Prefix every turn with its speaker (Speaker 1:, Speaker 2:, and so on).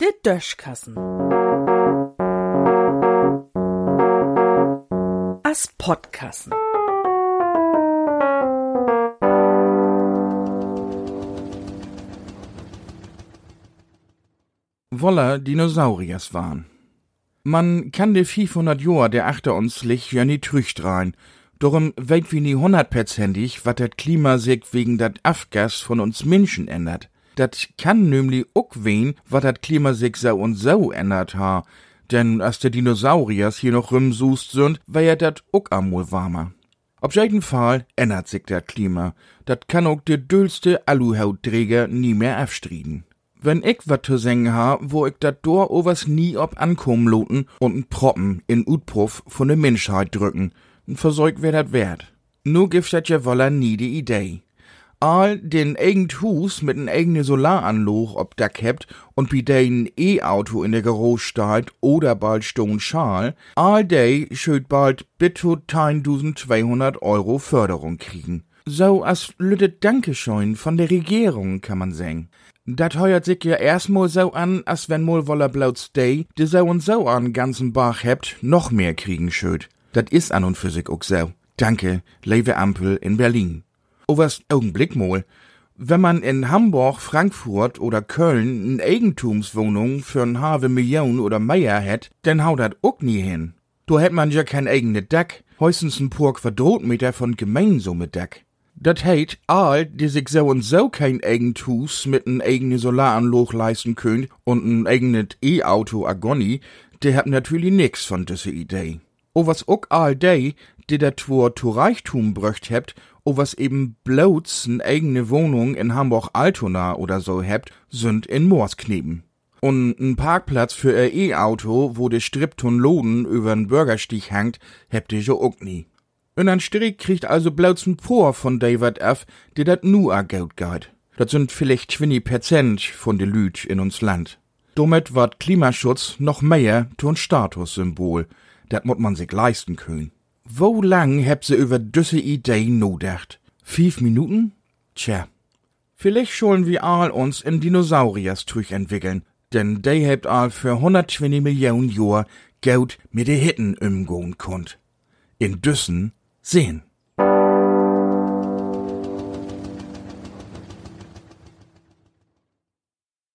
Speaker 1: Der Döschkassen. As Podkassen.
Speaker 2: Woller Dinosauriers waren. Man kann de 500 Joa, der achter uns liegt, ja nie trücht rein. Darum weit wie nie hundertprozentig, wat dat Klima sich wegen dat Afgas von uns Menschen ändert. Dat kann nämlich ook wen, wat dat Klima sich so und so ändert ha. Denn als der Dinosauriers hier noch rumsust sind, wär ja dat ook amol warmer. Auf jeden Fall ändert sich dat Klima. Dat kann ook der düllste Aluhautträger nie mehr abstrieden. Wenn ich wat zu sagen ha, wo ich dat Dor overs nie ob ankommen loten und n Proppen in Utpuff von der Menschheit drücken, n versorgt wer dat wert. Nu gibt dat ja woller nie die Idee. All den eigent Hus mit n eigene Solaranloch ob Deck hebt und bi den E-Auto in der Garage steht oder bald Stone Schal, all day schöd bald bitto 1200 Euro Förderung kriegen. So as lüttet Dankeschön von der Regierung, kann man sagen. Dat heuert sich ja erstmal so an, als wenn mol woller blauts day, de so und so an ganzen Bach hebt, noch mehr kriegen schöd. Dat is an und für sich auch so. Danke, Lewe Ampel in Berlin. Was, Augenblick mal. Wenn man in Hamburg, Frankfurt oder Köln n Eigentumswohnung für n halbe Million oder mehr hätt, dann haut dat auch nie hin. Do hätt man ja kein eigene Deck, höchstens n pur Quadratmeter von Gemeinsumme Deck. Dat heit, all, die sich so und so kein eigenes Hus mit n eigene Solaranloch leisten könnt und n eigenes E-Auto Agoni, der hat natürlich nix von diese Idee. O was ook all die, die dat Tour zu Reichtum bröcht hebt, o was eben bloß n eigene Wohnung in Hamburg-Altona oder so hebt, sind in Moorskneben. Und n Parkplatz für ihr E-Auto, wo de Stripton Loden übern Bürgerstich hangt, hebt ihr jo ook nie. Und ein Strick kriegt also bloß n Por von David F., die dat nu a Geld geht. Dat sind vielleicht 20 Prozent von de Lüt in uns Land. Damit wird Klimaschutz noch mehr tun Statussymbol. Dat muss man sich leisten können. Wo lang heb se über düsse Idee nodacht? Fünf Minuten? Tja. Vielleicht schollen wir all uns in Dinosauriers entwickeln, denn de hebt all für 120 Millionen Jahr Geld mit de Hitten umgehen konnt. In Düssen sehen.